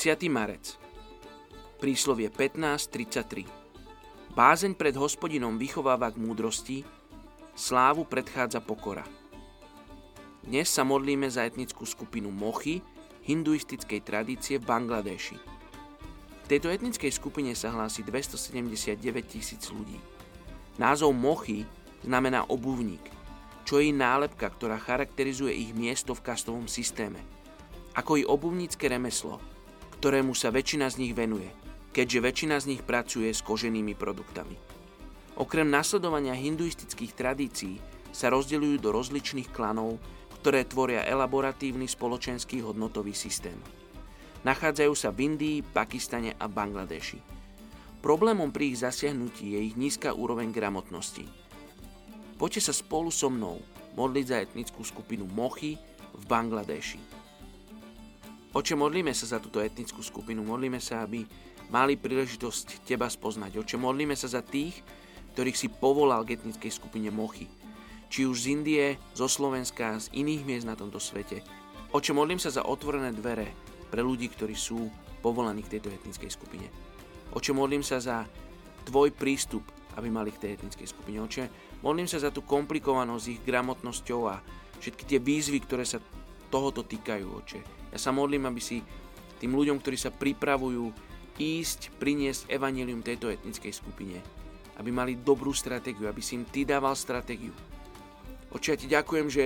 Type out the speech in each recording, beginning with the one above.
30. marec. Príslovie 15.33. Bázeň pred hospodinom vychováva k múdrosti, slávu predchádza pokora. Dnes sa modlíme za etnickú skupinu Mochy, hinduistickej tradície v Bangladeši. V tejto etnickej skupine sa hlási 279 tisíc ľudí. Názov Mochy znamená obuvník, čo je nálepka, ktorá charakterizuje ich miesto v kastovom systéme. Ako i obuvnícke remeslo, ktorému sa väčšina z nich venuje, keďže väčšina z nich pracuje s koženými produktami. Okrem nasledovania hinduistických tradícií sa rozdeľujú do rozličných klanov, ktoré tvoria elaboratívny spoločenský hodnotový systém. Nachádzajú sa v Indii, Pakistane a Bangladeši. Problémom pri ich zasiahnutí je ich nízka úroveň gramotnosti. Poďte sa spolu so mnou modliť za etnickú skupinu Mochy v Bangladeši. Oče, modlíme sa za túto etnickú skupinu, modlíme sa, aby mali príležitosť Teba spoznať. Oče, modlíme sa za tých, ktorých si povolal k etnickej skupine Mochy. Či už z Indie, zo Slovenska, z iných miest na tomto svete. Oče, modlím sa za otvorené dvere pre ľudí, ktorí sú povolaní k tejto etnickej skupine. Oče, modlím sa za Tvoj prístup, aby mali k tej etnickej skupine. Oče, modlím sa za tú komplikovanosť ich gramotnosťou a všetky tie výzvy, ktoré sa tohoto týkajú, oče. Ja sa modlím, aby si tým ľuďom, ktorí sa pripravujú ísť, priniesť evanelium tejto etnickej skupine, aby mali dobrú stratégiu, aby si im ty dával stratégiu. Oče, ja ti ďakujem, že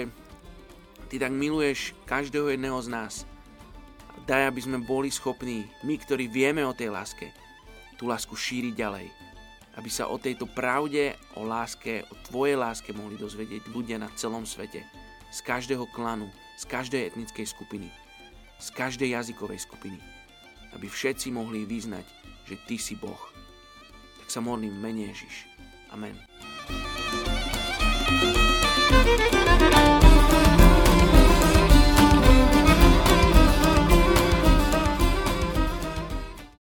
ty tak miluješ každého jedného z nás. Daj, aby sme boli schopní, my, ktorí vieme o tej láske, tú lásku šíriť ďalej. Aby sa o tejto pravde, o láske, o tvojej láske mohli dozvedieť ľudia na celom svete. Z každého klanu, z každej etnickej skupiny, z každej jazykovej skupiny, aby všetci mohli vyznať, že Ty si Boh. Tak sa modlím mene Ježiš. Amen. thank you